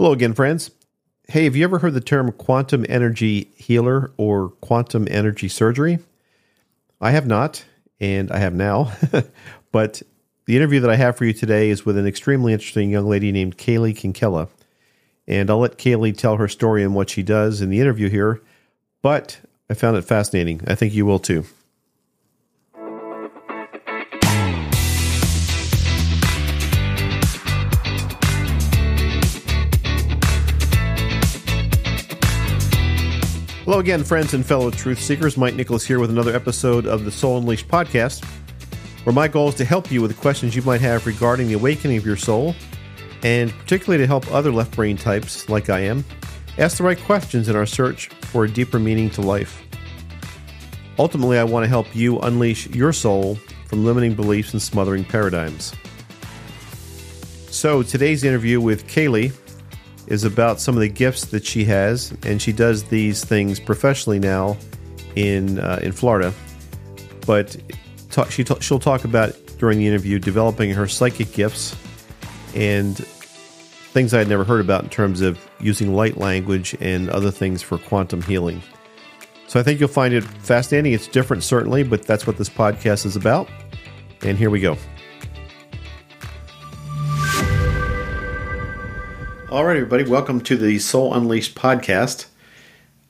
Hello again, friends. Hey, have you ever heard the term quantum energy healer or quantum energy surgery? I have not, and I have now. but the interview that I have for you today is with an extremely interesting young lady named Kaylee Kinkela. And I'll let Kaylee tell her story and what she does in the interview here. But I found it fascinating. I think you will too. Hello again, friends and fellow truth seekers. Mike Nicholas here with another episode of the Soul Unleashed podcast, where my goal is to help you with the questions you might have regarding the awakening of your soul, and particularly to help other left brain types, like I am, ask the right questions in our search for a deeper meaning to life. Ultimately, I want to help you unleash your soul from limiting beliefs and smothering paradigms. So, today's interview with Kaylee is about some of the gifts that she has, and she does these things professionally now in uh, in Florida. But talk, she she'll talk about during the interview developing her psychic gifts and things I had never heard about in terms of using light language and other things for quantum healing. So I think you'll find it fascinating. It's different, certainly, but that's what this podcast is about. And here we go. All right, everybody, welcome to the Soul Unleashed podcast.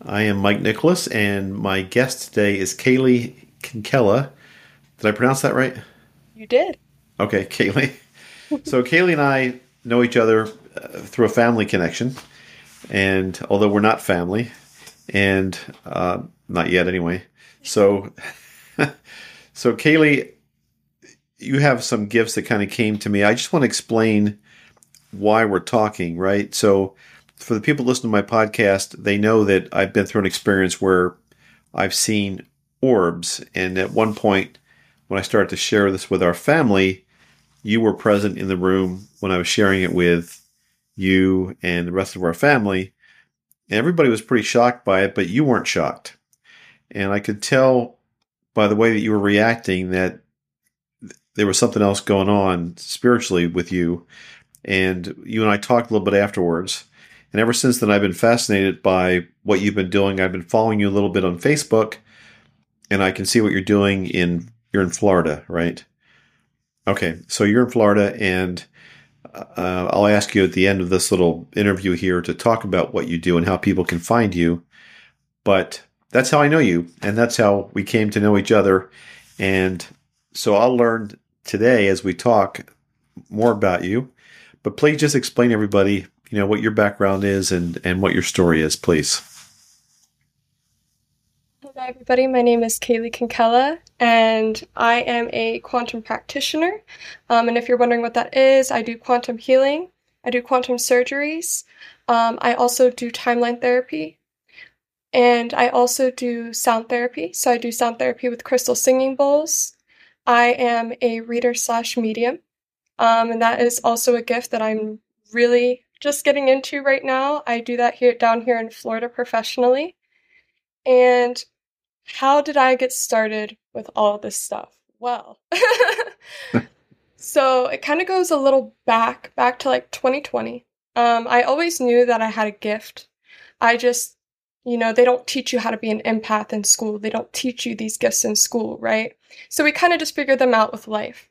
I am Mike Nicholas, and my guest today is Kaylee Kinkela. Did I pronounce that right? You did. Okay, Kaylee. so, Kaylee and I know each other uh, through a family connection, and although we're not family, and uh, not yet anyway. So, so Kaylee, you have some gifts that kind of came to me. I just want to explain why we're talking, right? So, for the people listening to my podcast, they know that I've been through an experience where I've seen orbs. And at one point, when I started to share this with our family, you were present in the room when I was sharing it with you and the rest of our family. Everybody was pretty shocked by it, but you weren't shocked. And I could tell by the way that you were reacting that there was something else going on spiritually with you and you and I talked a little bit afterwards. And ever since then, I've been fascinated by what you've been doing. I've been following you a little bit on Facebook, and I can see what you're doing in you're in Florida, right? Okay, so you're in Florida, and uh, I'll ask you at the end of this little interview here to talk about what you do and how people can find you. But that's how I know you, and that's how we came to know each other. And so I'll learn today as we talk more about you but please just explain everybody, you know, what your background is and, and what your story is, please. Hello, everybody. My name is Kaylee Kinkela, and I am a quantum practitioner. Um, and if you're wondering what that is, I do quantum healing, I do quantum surgeries, um, I also do timeline therapy, and I also do sound therapy. So I do sound therapy with crystal singing bowls. I am a reader slash medium. Um, and that is also a gift that I'm really just getting into right now. I do that here down here in Florida professionally. And how did I get started with all this stuff? Well, so it kind of goes a little back, back to like 2020. Um, I always knew that I had a gift. I just, you know, they don't teach you how to be an empath in school. They don't teach you these gifts in school, right? So we kind of just figure them out with life.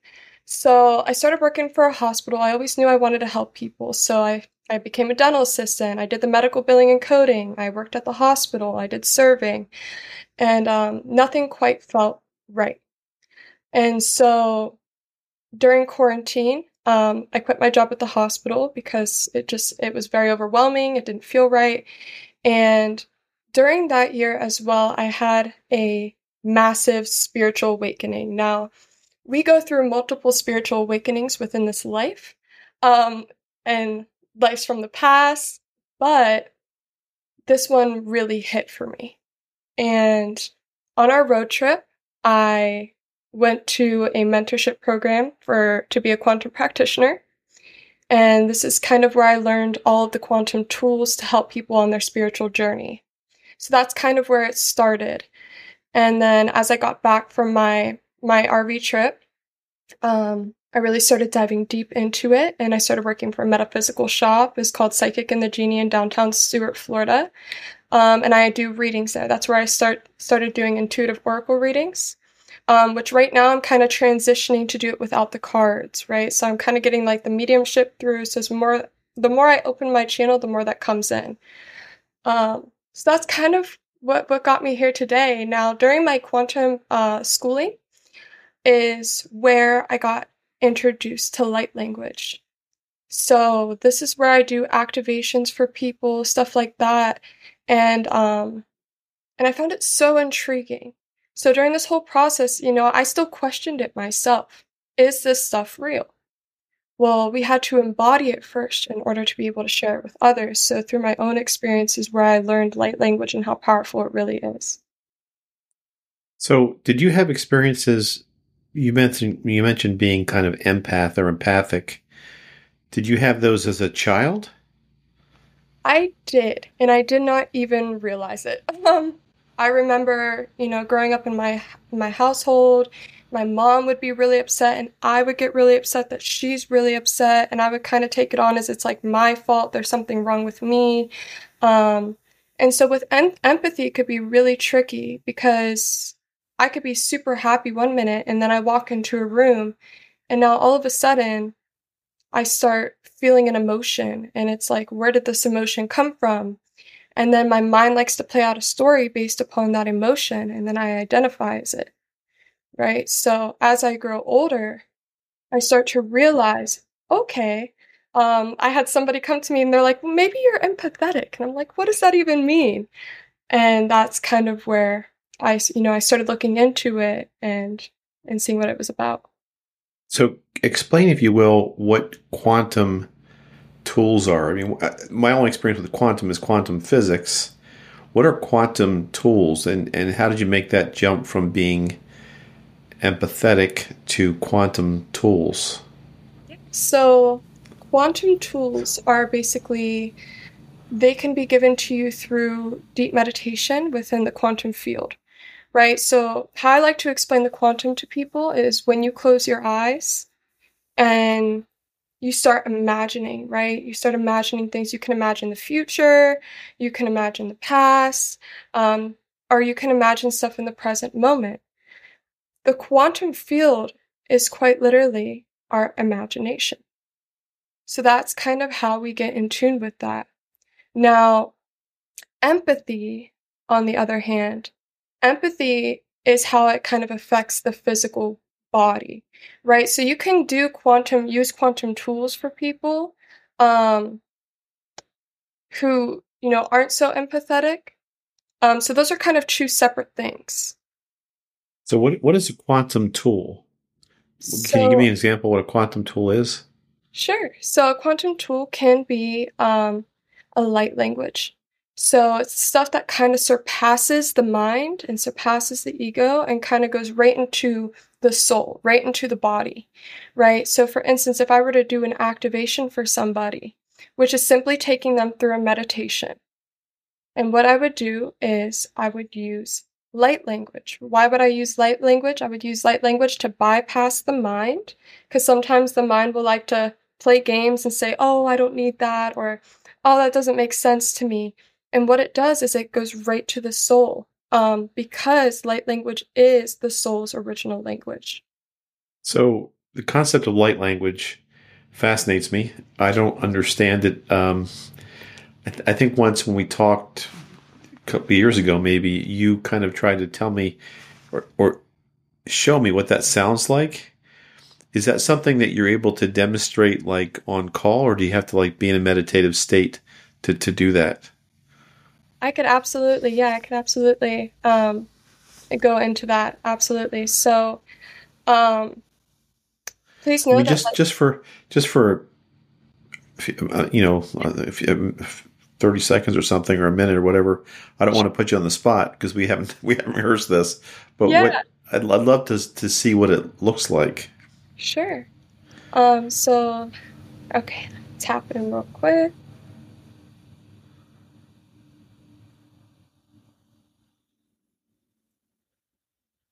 So I started working for a hospital. I always knew I wanted to help people. So I, I became a dental assistant. I did the medical billing and coding. I worked at the hospital. I did serving. And um, nothing quite felt right. And so during quarantine, um, I quit my job at the hospital because it just it was very overwhelming. It didn't feel right. And during that year as well, I had a massive spiritual awakening. Now, we go through multiple spiritual awakenings within this life um, and lives from the past, but this one really hit for me. And on our road trip, I went to a mentorship program for to be a quantum practitioner. And this is kind of where I learned all of the quantum tools to help people on their spiritual journey. So that's kind of where it started. And then as I got back from my my RV trip, um, I really started diving deep into it and I started working for a metaphysical shop. It's called Psychic and the Genie in downtown Stuart, Florida. Um, and I do readings there. That's where I start started doing intuitive oracle readings. Um, which right now I'm kind of transitioning to do it without the cards, right? So I'm kind of getting like the mediumship through. So it's more the more I open my channel, the more that comes in. Um, so that's kind of what what got me here today. Now during my quantum uh, schooling is where I got introduced to light language. So this is where I do activations for people, stuff like that. And um and I found it so intriguing. So during this whole process, you know, I still questioned it myself. Is this stuff real? Well, we had to embody it first in order to be able to share it with others. So through my own experiences where I learned light language and how powerful it really is. So, did you have experiences you mentioned you mentioned being kind of empath or empathic. Did you have those as a child? I did, and I did not even realize it. Um, I remember, you know, growing up in my my household, my mom would be really upset, and I would get really upset that she's really upset, and I would kind of take it on as it's like my fault. There's something wrong with me, um, and so with em- empathy, could be really tricky because I could be super happy one minute and then I walk into a room and now all of a sudden I start feeling an emotion and it's like, where did this emotion come from? And then my mind likes to play out a story based upon that emotion and then I identify as it. Right. So as I grow older, I start to realize, okay, um, I had somebody come to me and they're like, maybe you're empathetic. And I'm like, what does that even mean? And that's kind of where I, you know, I started looking into it and and seeing what it was about. So, explain, if you will, what quantum tools are. I mean, uh, my only experience with quantum is quantum physics. What are quantum tools, and and how did you make that jump from being empathetic to quantum tools? So, quantum tools are basically they can be given to you through deep meditation within the quantum field right? So, how I like to explain the quantum to people is when you close your eyes and you start imagining, right? You start imagining things. You can imagine the future, you can imagine the past, um, or you can imagine stuff in the present moment. The quantum field is quite literally our imagination. So that's kind of how we get in tune with that. Now, empathy, on the other hand, empathy is how it kind of affects the physical body, right? So you can do quantum, use quantum tools for people um, who, you know, aren't so empathetic. Um, so those are kind of two separate things. So what what is a quantum tool? So, can you give me an example what a quantum tool is? Sure. So a quantum tool can be um, a light language. So it's stuff that kind of surpasses the mind and surpasses the ego and kind of goes right into the soul, right into the body, right? So, for instance, if I were to do an activation for somebody, which is simply taking them through a meditation, and what I would do is I would use light language. Why would I use light language? I would use light language to bypass the mind, because sometimes the mind will like to play games and say, oh, I don't need that, or oh, that doesn't make sense to me. And what it does is it goes right to the soul um, because light language is the soul's original language. So the concept of light language fascinates me. I don't understand it. Um, I, th- I, think once when we talked a couple years ago, maybe you kind of tried to tell me or, or show me what that sounds like. Is that something that you're able to demonstrate like on call, or do you have to like be in a meditative state to, to do that? I could absolutely, yeah, I could absolutely um, go into that. Absolutely. So, um, please know I mean, that, just like, just for just for uh, you know, if, if thirty seconds or something, or a minute or whatever. I don't want to put you on the spot because we haven't we haven't rehearsed this. But yeah. what I'd, I'd love to to see what it looks like. Sure. Um. So, okay, tap in real quick.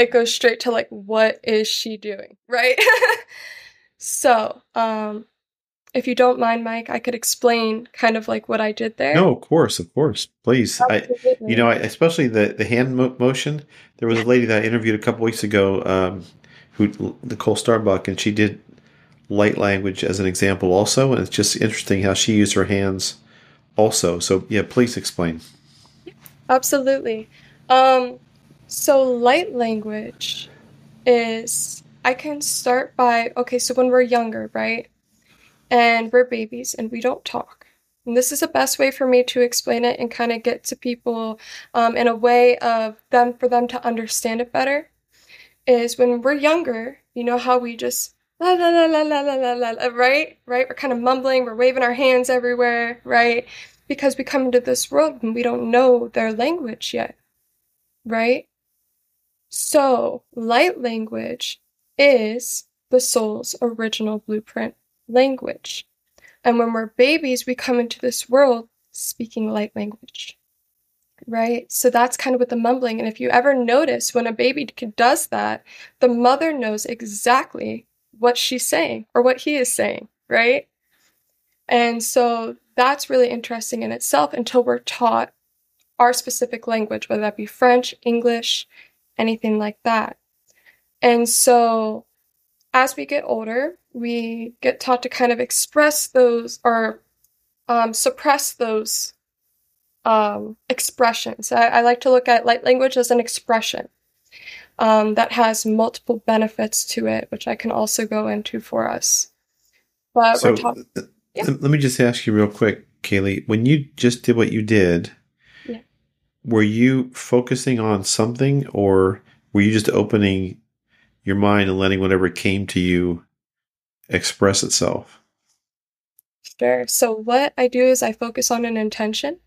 it goes straight to like, what is she doing? Right? so, um, if you don't mind, Mike, I could explain kind of like what I did there. No, of course, of course, please. I, you know, I, especially the the hand mo- motion. There was a lady that I interviewed a couple weeks ago, um, who Nicole Starbuck, and she did light language as an example also, and it's just interesting how she used her hands also. So yeah, please explain. Absolutely. Um, so light language is I can start by okay, so when we're younger, right? And we're babies and we don't talk. And this is the best way for me to explain it and kind of get to people um, in a way of them for them to understand it better. Is when we're younger, you know how we just la la la la la la la la right? Right? We're kind of mumbling, we're waving our hands everywhere, right? because we come into this world and we don't know their language yet, right? So, light language is the soul's original blueprint language. And when we're babies, we come into this world speaking light language, right? So that's kind of with the mumbling. And if you ever notice when a baby does that, the mother knows exactly what she's saying or what he is saying, right? And so that's really interesting in itself until we're taught our specific language, whether that be French, English, anything like that. And so as we get older, we get taught to kind of express those or um, suppress those um, expressions. I, I, like to look at light language as an expression um, that has multiple benefits to it, which I can also go into for us. But so, we're talking. Yeah. Let me just ask you real quick, Kaylee. When you just did what you did. Were you focusing on something or were you just opening your mind and letting whatever came to you express itself? Sure. So, what I do is I focus on an intention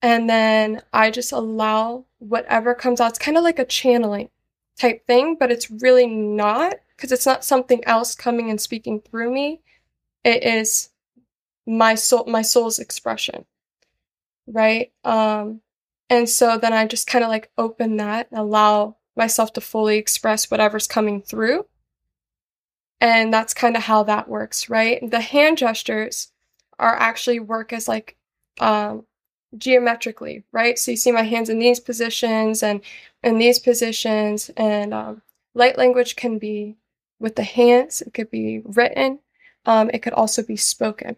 and then I just allow whatever comes out. It's kind of like a channeling type thing, but it's really not because it's not something else coming and speaking through me it is my soul my soul's expression right um and so then i just kind of like open that and allow myself to fully express whatever's coming through. And that's kind of how that works right? The hand gestures are actually work as like um geometrically right? So you see my hands in these positions and in these positions and um, light language can be with the hands it could be written um, it could also be spoken.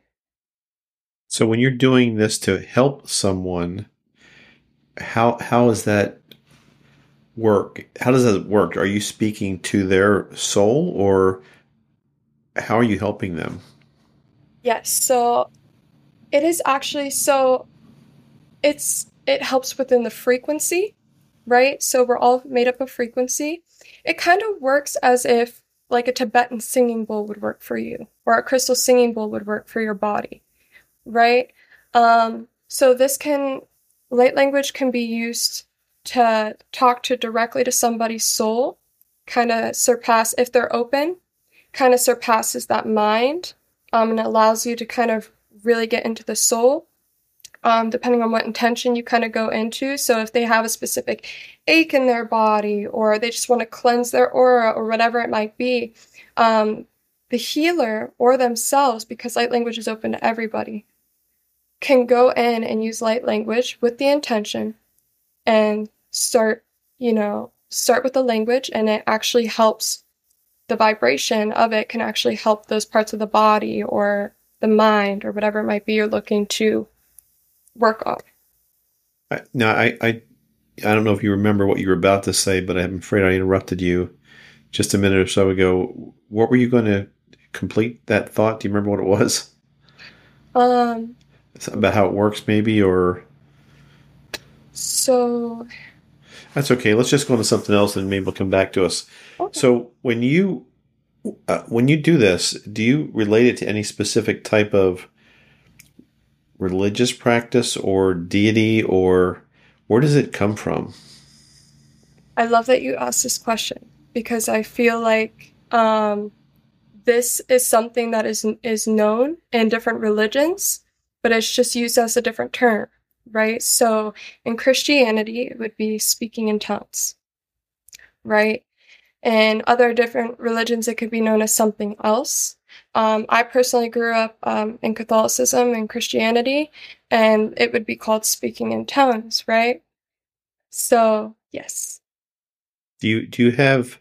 So when you're doing this to help someone, how how does that work? How does that work? Are you speaking to their soul or how are you helping them? Yes. So it is actually so it's it helps within the frequency, right? So we're all made up of frequency. It kind of works as if like a Tibetan singing bowl would work for you, or a crystal singing bowl would work for your body, right? Um, so this can, light language can be used to talk to directly to somebody's soul, kind of surpass, if they're open, kind of surpasses that mind, um, and allows you to kind of really get into the soul um, depending on what intention you kind of go into. So if they have a specific ache in their body or they just want to cleanse their aura or whatever it might be, um, the healer or themselves, because light language is open to everybody, can go in and use light language with the intention and start, you know, start with the language and it actually helps the vibration of it can actually help those parts of the body or the mind or whatever it might be you're looking to work on. I, now, I, I, I don't know if you remember what you were about to say, but I'm afraid I interrupted you just a minute or so ago. What were you going to complete that thought? Do you remember what it was? Um, about how it works, maybe, or so. That's okay. Let's just go into something else, and maybe we'll come back to us. Okay. So when you uh, when you do this, do you relate it to any specific type of religious practice or deity, or where does it come from? I love that you asked this question because I feel like um, this is something that is is known in different religions, but it's just used as a different term, right? So in Christianity, it would be speaking in tongues, right? In other different religions, it could be known as something else. Um, I personally grew up um, in Catholicism and Christianity, and it would be called speaking in tongues, right? So yes. Do you do you have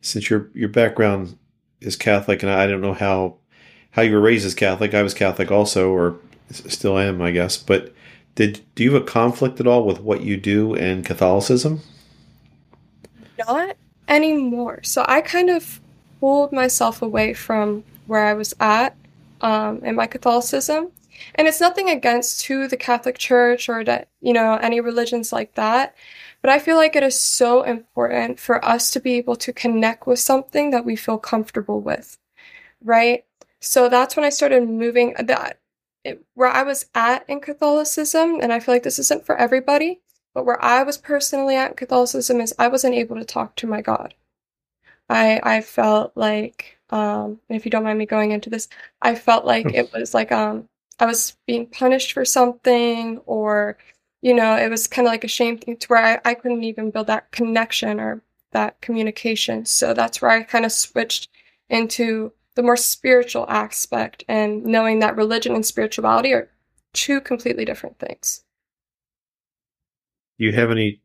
since your your background is Catholic, and I don't know how how you were raised as Catholic. I was Catholic also, or still am, I guess. But did do you have a conflict at all with what you do and Catholicism? Not anymore. So I kind of pulled myself away from where I was at um, in my Catholicism. And it's nothing against to the Catholic Church or that, you know, any religions like that. But I feel like it is so important for us to be able to connect with something that we feel comfortable with, right? So that's when I started moving that it, where I was at in Catholicism, and I feel like this isn't for everybody, but where I was personally at Catholicism is I wasn't able to talk to my God. I I felt like um, and if you don't mind me going into this, I felt like it was like um I was being punished for something or you know, it was kind of like a shame thing to where I, I couldn't even build that connection or that communication. So that's where I kind of switched into the more spiritual aspect and knowing that religion and spirituality are two completely different things. Do you have any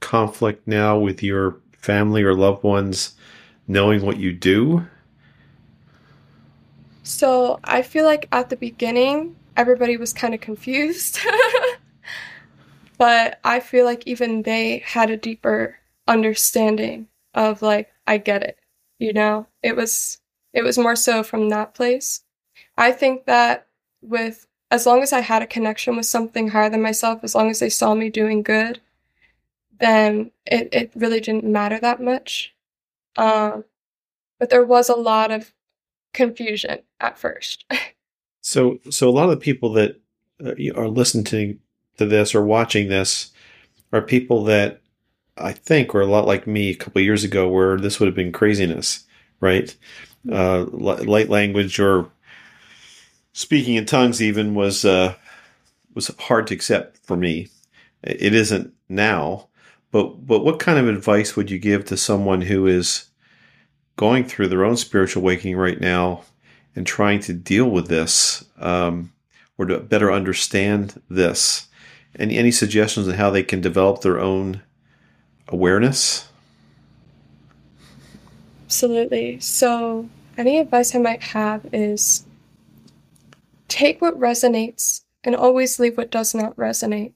conflict now with your family or loved ones knowing what you do? So I feel like at the beginning, everybody was kind of confused. but I feel like even they had a deeper understanding of like, I get it. You know, it was, it was more so from that place. I think that with, as long as I had a connection with something higher than myself, as long as they saw me doing good, then it, it really didn't matter that much. Um, but there was a lot of confusion at first. so, so a lot of the people that uh, are listening to, to this or watching this are people that I think were a lot like me a couple years ago, where this would have been craziness, right? Uh, light language or speaking in tongues even was uh, was hard to accept for me. It isn't now, but but what kind of advice would you give to someone who is going through their own spiritual awakening right now and trying to deal with this um, or to better understand this? Any any suggestions on how they can develop their own awareness? Absolutely. So, any advice I might have is take what resonates and always leave what does not resonate.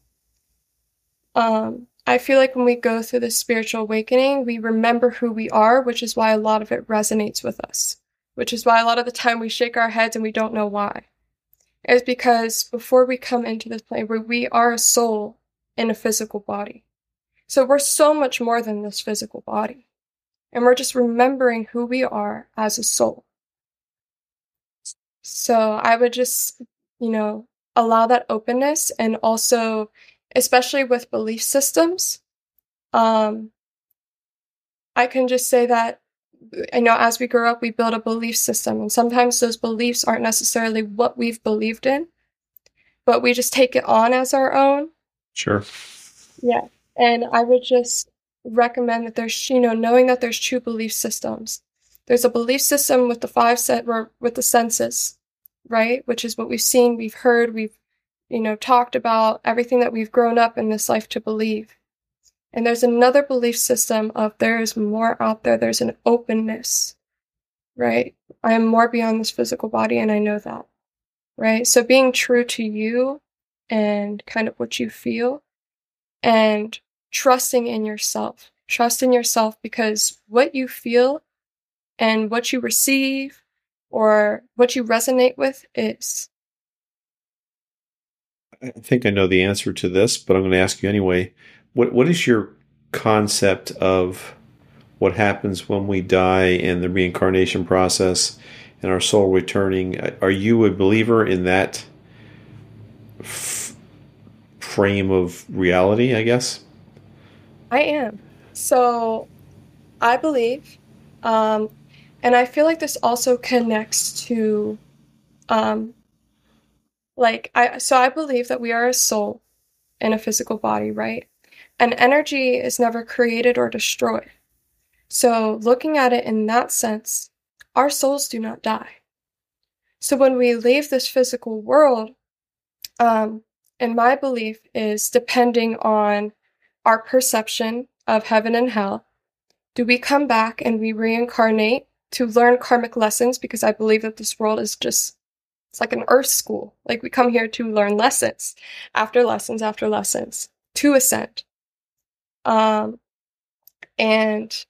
Um, I feel like when we go through the spiritual awakening, we remember who we are, which is why a lot of it resonates with us, which is why a lot of the time we shake our heads and we don't know why. It's because before we come into this plane where we are a soul in a physical body. So we're so much more than this physical body. And we're just remembering who we are as a soul. So I would just, you know, allow that openness and also especially with belief systems. Um, I can just say that I know as we grow up, we build a belief system, and sometimes those beliefs aren't necessarily what we've believed in, but we just take it on as our own. Sure. Yeah. And I would just recommend that there's, you know, knowing that there's two belief systems. There's a belief system with the five set, with the senses, right? Which is what we've seen, we've heard, we've you know, talked about everything that we've grown up in this life to believe. And there's another belief system of there is more out there, there's an openness, right? I am more beyond this physical body, and I know that, right? So being true to you and kind of what you feel and trusting in yourself. Trust in yourself because what you feel and what you receive or what you resonate with is I think I know the answer to this, but I'm going to ask you anyway. What what is your concept of what happens when we die and the reincarnation process and our soul returning. Uh, are you a believer in that f- frame of reality, I guess? I am. So I believe, um, and I feel like this also connects to, um, like, I, so I believe that we are a soul in a physical body, right? And energy is never created or destroyed. So, looking at it in that sense, our souls do not die. So, when we leave this physical world, um, and my belief is depending on our perception of heaven and hell, do we come back and we reincarnate to learn karmic lessons? Because I believe that this world is just, it's like an earth school. Like we come here to learn lessons after lessons after lessons to ascend. Um, and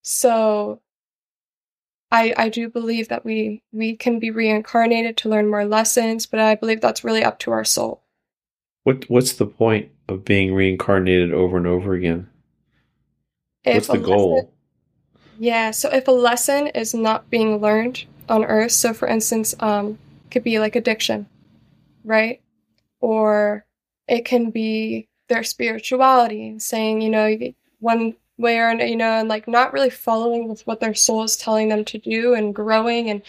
so I I do believe that we we can be reincarnated to learn more lessons, but I believe that's really up to our soul. What what's the point of being reincarnated over and over again? If what's the goal? Lesson, yeah, so if a lesson is not being learned on earth, so for instance, um could be like addiction, right? Or it can be their spirituality, saying, you know, one way or you know and like not really following with what their soul is telling them to do and growing and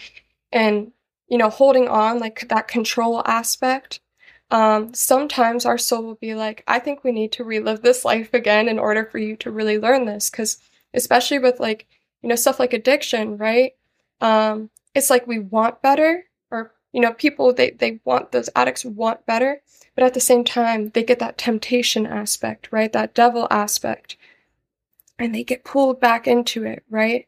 and you know holding on like that control aspect um sometimes our soul will be like i think we need to relive this life again in order for you to really learn this. Because especially with like you know stuff like addiction right? Um it's like we want better or you know people they they want those addicts want better but at the same time they get that temptation aspect right? That devil aspect. And they get pulled back into it, right?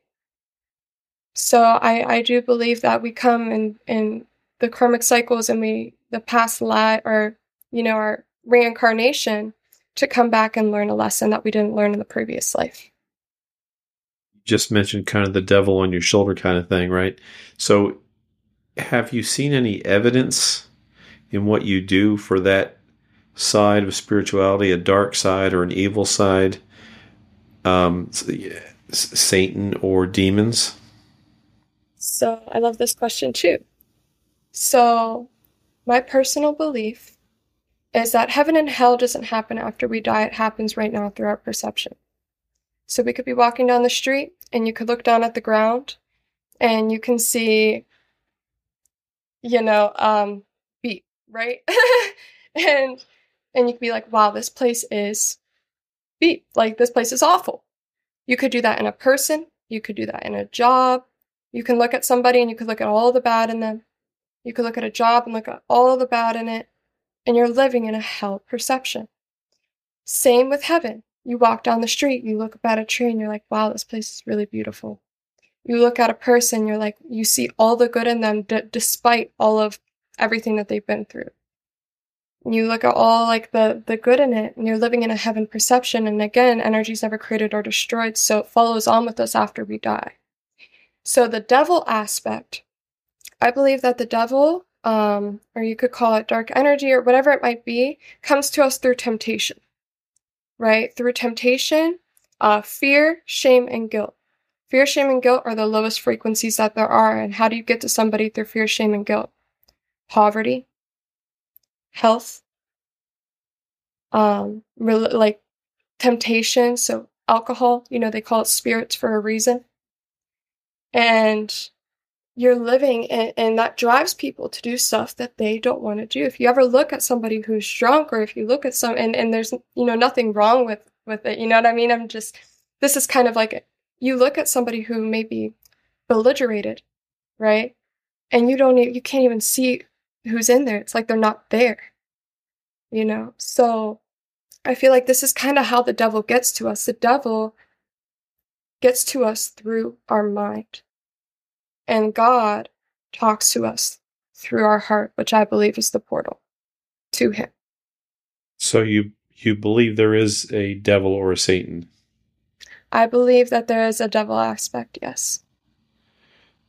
So I, I do believe that we come in, in the karmic cycles and we the past life or you know our reincarnation to come back and learn a lesson that we didn't learn in the previous life. You just mentioned kind of the devil on your shoulder kind of thing, right? So have you seen any evidence in what you do for that side of spirituality, a dark side or an evil side? um, Satan or demons? So I love this question too. So, my personal belief is that heaven and hell doesn't happen after we die, it happens right now through our perception. So, we could be walking down the street and you could look down at the ground and you can see, you know, um, beat, right? and and you could be like, wow, this place is be. Like, this place is awful. You could do that in a person. You could do that in a job. You can look at somebody and you could look at all the bad in them. You could look at a job and look at all the bad in it. And you're living in a hell perception. Same with heaven. You walk down the street, you look up at a tree, and you're like, wow, this place is really beautiful. You look at a person, you're like, you see all the good in them d- despite all of everything that they've been through you look at all like the the good in it and you're living in a heaven perception and again energy is never created or destroyed so it follows on with us after we die so the devil aspect i believe that the devil um or you could call it dark energy or whatever it might be comes to us through temptation right through temptation uh fear shame and guilt fear shame and guilt are the lowest frequencies that there are and how do you get to somebody through fear shame and guilt poverty health, um, re- like temptation. So alcohol, you know, they call it spirits for a reason. And you're living and, and that drives people to do stuff that they don't want to do. If you ever look at somebody who's drunk or if you look at some and, and there's you know nothing wrong with with it, you know what I mean? I'm just this is kind of like you look at somebody who may be belligerated, right? And you don't you can't even see who's in there. It's like they're not there. You know? So I feel like this is kind of how the devil gets to us. The devil gets to us through our mind. And God talks to us through our heart, which I believe is the portal to him. So you you believe there is a devil or a Satan? I believe that there is a devil aspect, yes.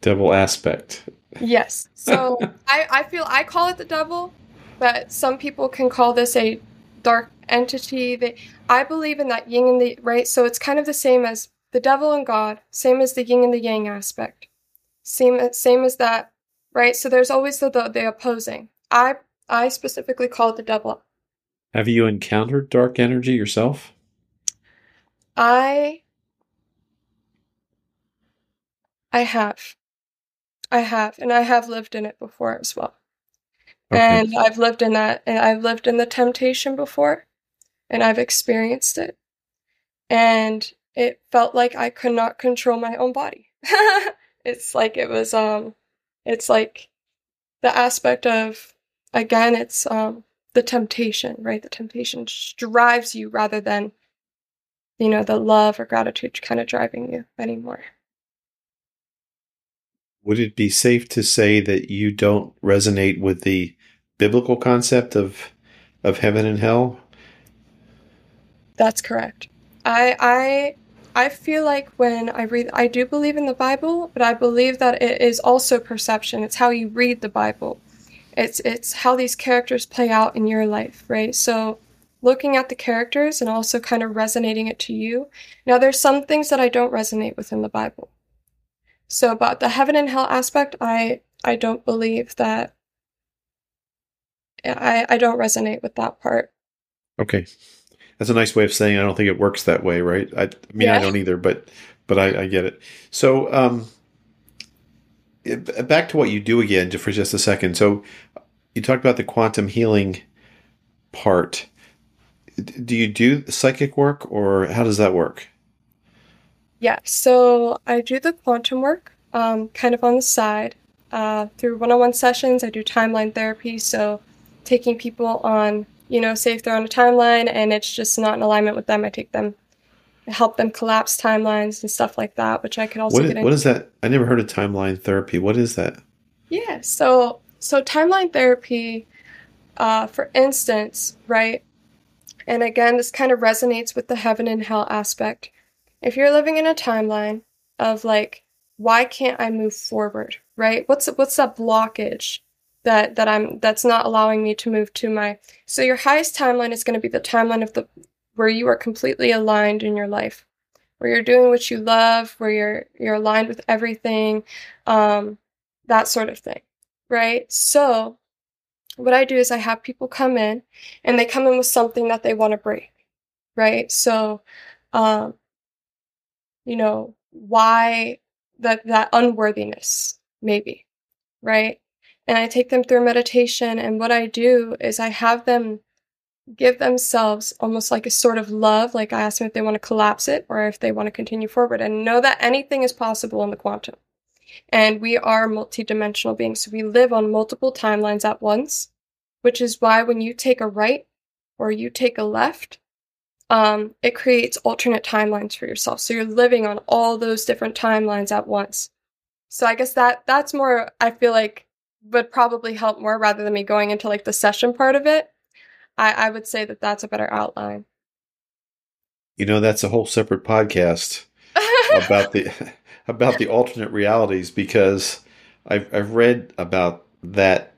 Devil aspect. Yes. So I, I feel I call it the devil, but some people can call this a dark entity. They, I believe in that yin and the right. So it's kind of the same as the devil and God, same as the yin and the yang aspect, same same as that, right? So there's always the the, the opposing. I I specifically call it the devil. Have you encountered dark energy yourself? I I have. I have, and I have lived in it before as well. Okay. And I've lived in that, and I've lived in the temptation before, and I've experienced it. And it felt like I could not control my own body. it's like it was, um, it's like the aspect of, again, it's, um, the temptation, right? The temptation drives you rather than, you know, the love or gratitude kind of driving you anymore. Would it be safe to say that you don't resonate with the biblical concept of of heaven and hell? That's correct. I I I feel like when I read I do believe in the Bible, but I believe that it is also perception. It's how you read the Bible. It's it's how these characters play out in your life, right? So looking at the characters and also kind of resonating it to you. Now there's some things that I don't resonate with in the Bible. So about the heaven and hell aspect, I I don't believe that I I don't resonate with that part. Okay. That's a nice way of saying I don't think it works that way, right? I, I mean yeah. I don't either, but but I, I get it. So um back to what you do again for just a second. So you talked about the quantum healing part. Do you do psychic work or how does that work? Yeah, so I do the quantum work um, kind of on the side. Uh, through one on one sessions, I do timeline therapy. So taking people on, you know, say if they're on a timeline and it's just not in alignment with them, I take them, help them collapse timelines and stuff like that, which I could also what is, get into. What is that? I never heard of timeline therapy. What is that? Yeah, so so timeline therapy, uh, for instance, right? And again, this kind of resonates with the heaven and hell aspect if you're living in a timeline of like why can't i move forward right what's what's that blockage that that i'm that's not allowing me to move to my so your highest timeline is going to be the timeline of the where you are completely aligned in your life where you're doing what you love where you're you're aligned with everything um that sort of thing right so what i do is i have people come in and they come in with something that they want to break right so um you know, why that that unworthiness maybe, right? And I take them through meditation and what I do is I have them give themselves almost like a sort of love, like I ask them if they want to collapse it or if they want to continue forward and know that anything is possible in the quantum. And we are multidimensional beings. So we live on multiple timelines at once, which is why when you take a right or you take a left, um, it creates alternate timelines for yourself. So you're living on all those different timelines at once. So I guess that that's more I feel like would probably help more rather than me going into like the session part of it. I, I would say that that's a better outline. You know, that's a whole separate podcast about the about the alternate realities because I've I've read about that.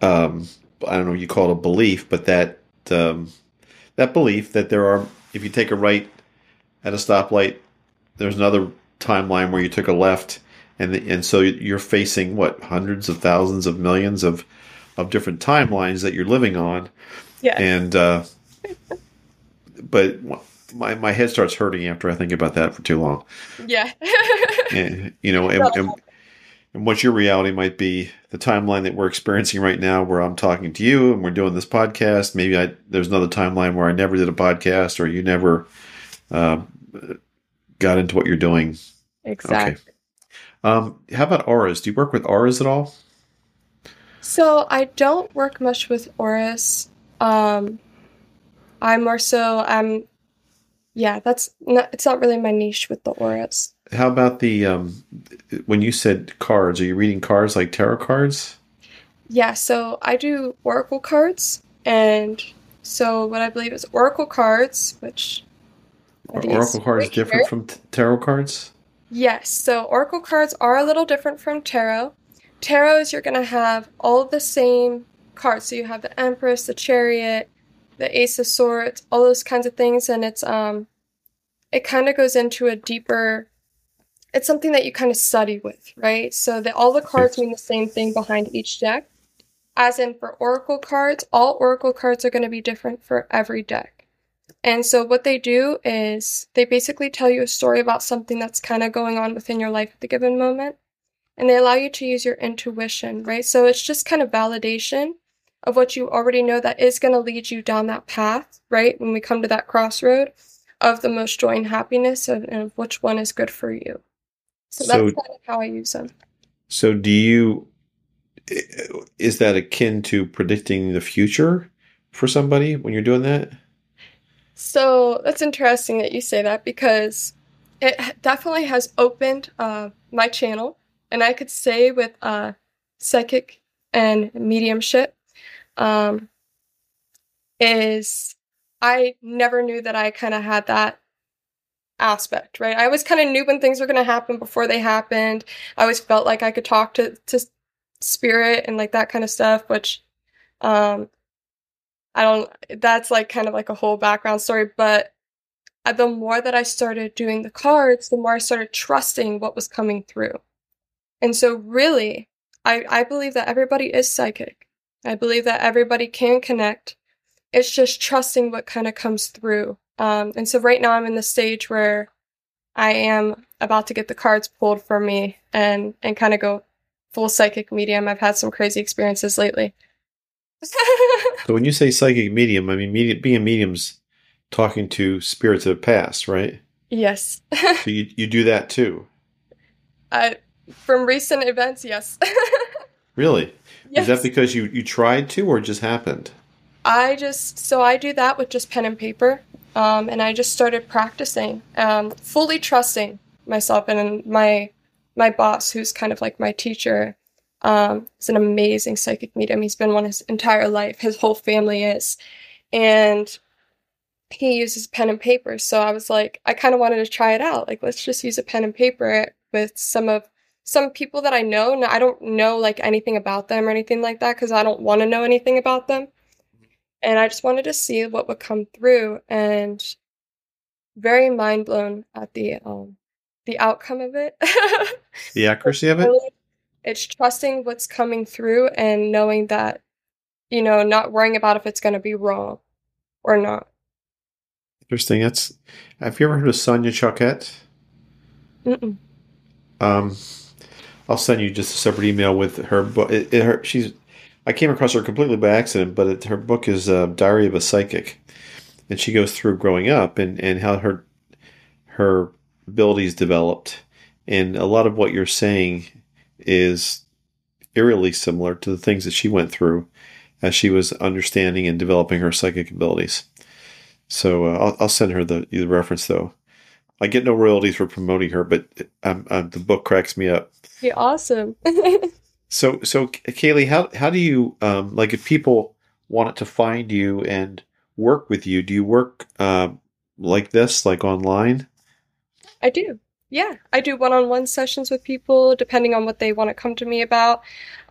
Um, I don't know. You call it a belief, but that um, that belief that there are, if you take a right at a stoplight, there's another timeline where you took a left, and the, and so you're facing what hundreds of thousands of millions of of different timelines that you're living on. Yeah. And uh, but my my head starts hurting after I think about that for too long. Yeah. and, you know, and, and, and what your reality might be the timeline that we're experiencing right now where i'm talking to you and we're doing this podcast maybe i there's another timeline where i never did a podcast or you never uh, got into what you're doing exactly okay. Um, how about auras do you work with auras at all so i don't work much with auras um, i'm more so i'm yeah that's not it's not really my niche with the auras how about the um, when you said cards? Are you reading cards like tarot cards? Yeah, so I do oracle cards, and so what I believe is oracle cards, which are oracle cards different from t- tarot cards? Yes, so oracle cards are a little different from tarot. Tarot is you're going to have all the same cards. So you have the Empress, the Chariot, the Ace of Swords, all those kinds of things, and it's um, it kind of goes into a deeper. It's something that you kind of study with, right? So that all the cards mean the same thing behind each deck. As in for Oracle cards, all Oracle cards are going to be different for every deck. And so what they do is they basically tell you a story about something that's kind of going on within your life at the given moment. And they allow you to use your intuition, right? So it's just kind of validation of what you already know that is going to lead you down that path, right? When we come to that crossroad of the most joy and happiness and, of which one is good for you. So, so that's kind of how I use them. So do you is that akin to predicting the future for somebody when you're doing that? So that's interesting that you say that because it definitely has opened uh, my channel, and I could say with uh, psychic and mediumship um, is I never knew that I kind of had that aspect, right? I always kind of knew when things were going to happen before they happened. I always felt like I could talk to to spirit and like that kind of stuff, which um I don't that's like kind of like a whole background story, but the more that I started doing the cards, the more I started trusting what was coming through. And so really, I I believe that everybody is psychic. I believe that everybody can connect. It's just trusting what kind of comes through. Um, and so right now I'm in the stage where I am about to get the cards pulled for me and and kind of go full psychic medium. I've had some crazy experiences lately. so when you say psychic medium, I mean medium, being a medium's talking to spirits of the past, right? Yes. so you you do that too. Uh, from recent events, yes. really? Yes. Is that because you you tried to, or just happened? I just so I do that with just pen and paper, um, and I just started practicing, um, fully trusting myself and my my boss, who's kind of like my teacher, um, is an amazing psychic medium. He's been one his entire life. His whole family is, and he uses pen and paper. So I was like, I kind of wanted to try it out. Like, let's just use a pen and paper with some of some people that I know. Now, I don't know like anything about them or anything like that because I don't want to know anything about them. And I just wanted to see what would come through, and very mind blown at the um, the outcome of it. the accuracy of it? It's trusting what's coming through and knowing that, you know, not worrying about if it's going to be wrong or not. Interesting. That's. Have you ever heard of Sonia Choquette? Mm-mm. Um, I'll send you just a separate email with her book. It, it, her, she's. I came across her completely by accident, but it, her book is uh, Diary of a Psychic, and she goes through growing up and and how her her abilities developed. And a lot of what you're saying is eerily similar to the things that she went through as she was understanding and developing her psychic abilities. So uh, I'll, I'll, send her the, the reference though. I get no royalties for promoting her, but um, um, the book cracks me up. You're awesome. so, so Kaylee, how how do you um, like if people wanted to find you and work with you? Do you work uh, like this, like online? I do. Yeah, I do one on one sessions with people depending on what they want to come to me about.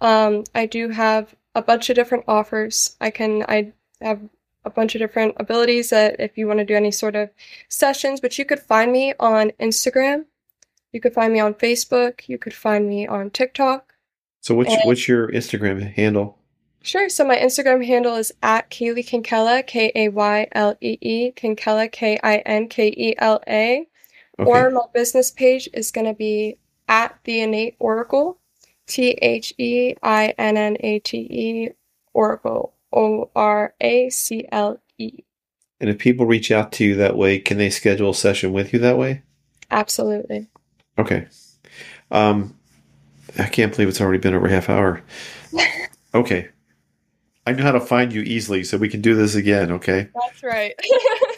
Um, I do have a bunch of different offers. I can, I have a bunch of different abilities that if you want to do any sort of sessions, but you could find me on Instagram. You could find me on Facebook. You could find me on TikTok. So what's, and, what's your Instagram handle? Sure. So my Instagram handle is at Kaylee Kinkela, K A Y L E E, Kinkela, K I N K E L A. Okay. Or my business page is going to be at the innate oracle, T H E I N N A T E oracle, O R A C L E. And if people reach out to you that way, can they schedule a session with you that way? Absolutely. Okay. Um, I can't believe it's already been over half hour. okay. I know how to find you easily, so we can do this again, okay? That's right.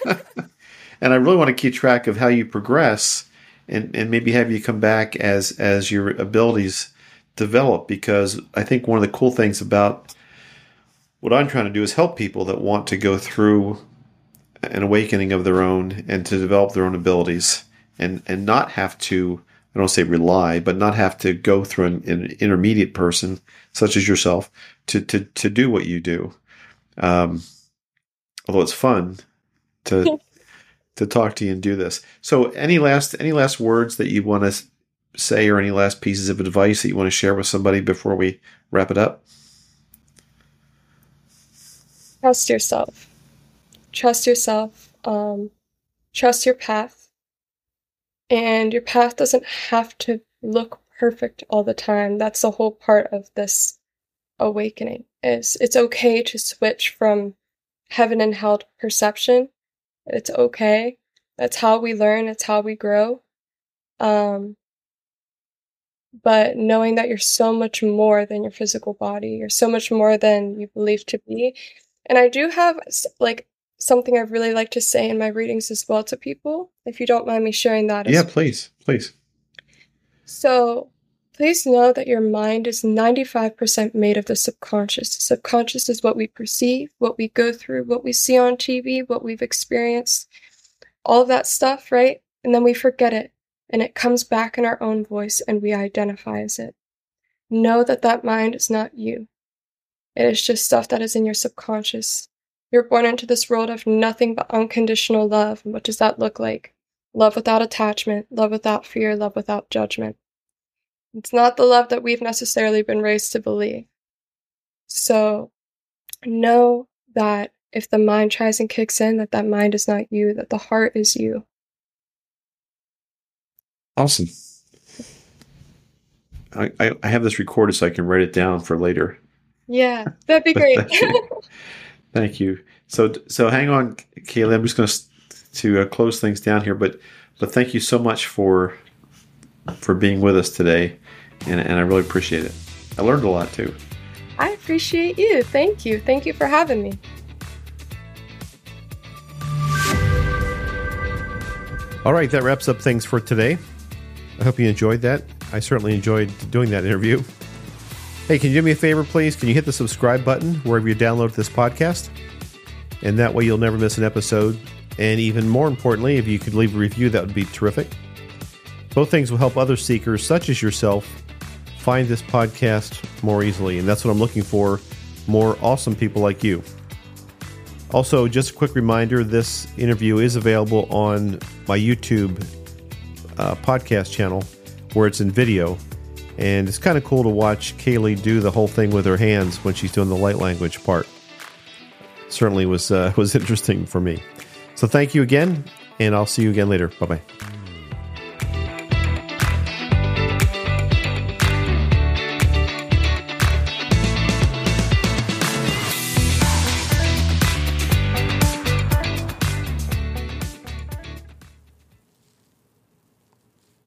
and I really want to keep track of how you progress and, and maybe have you come back as as your abilities develop because I think one of the cool things about what I'm trying to do is help people that want to go through an awakening of their own and to develop their own abilities and and not have to I don't say rely, but not have to go through an, an intermediate person such as yourself to to to do what you do. Um, although it's fun to to talk to you and do this. So, any last any last words that you want to say, or any last pieces of advice that you want to share with somebody before we wrap it up? Trust yourself. Trust yourself. Um, trust your path. And your path doesn't have to look perfect all the time. That's the whole part of this awakening. Is it's okay to switch from heaven and hell perception. It's okay. That's how we learn. It's how we grow. Um, but knowing that you're so much more than your physical body, you're so much more than you believe to be. And I do have like something I really like to say in my readings as well to people, if you don't mind me sharing that. Yeah, please, please. So please know that your mind is 95% made of the subconscious. Subconscious is what we perceive, what we go through, what we see on TV, what we've experienced, all of that stuff, right? And then we forget it and it comes back in our own voice and we identify as it. Know that that mind is not you. It is just stuff that is in your subconscious. You're born into this world of nothing but unconditional love. And what does that look like? Love without attachment, love without fear, love without judgment. It's not the love that we've necessarily been raised to believe. So know that if the mind tries and kicks in, that that mind is not you, that the heart is you. Awesome. I, I, I have this recorded so I can write it down for later. Yeah, that'd be great. Thank you. Thank you. So so hang on, Kaylee. I'm just going to to uh, close things down here, but but thank you so much for for being with us today, and and I really appreciate it. I learned a lot too. I appreciate you. Thank you. Thank you for having me. All right, that wraps up things for today. I hope you enjoyed that. I certainly enjoyed doing that interview. Hey, can you do me a favor, please? Can you hit the subscribe button wherever you download this podcast? And that way you'll never miss an episode. And even more importantly, if you could leave a review, that would be terrific. Both things will help other seekers, such as yourself, find this podcast more easily. And that's what I'm looking for more awesome people like you. Also, just a quick reminder this interview is available on my YouTube uh, podcast channel where it's in video. And it's kind of cool to watch Kaylee do the whole thing with her hands when she's doing the light language part. Certainly was uh, was interesting for me. So thank you again, and I'll see you again later. Bye bye.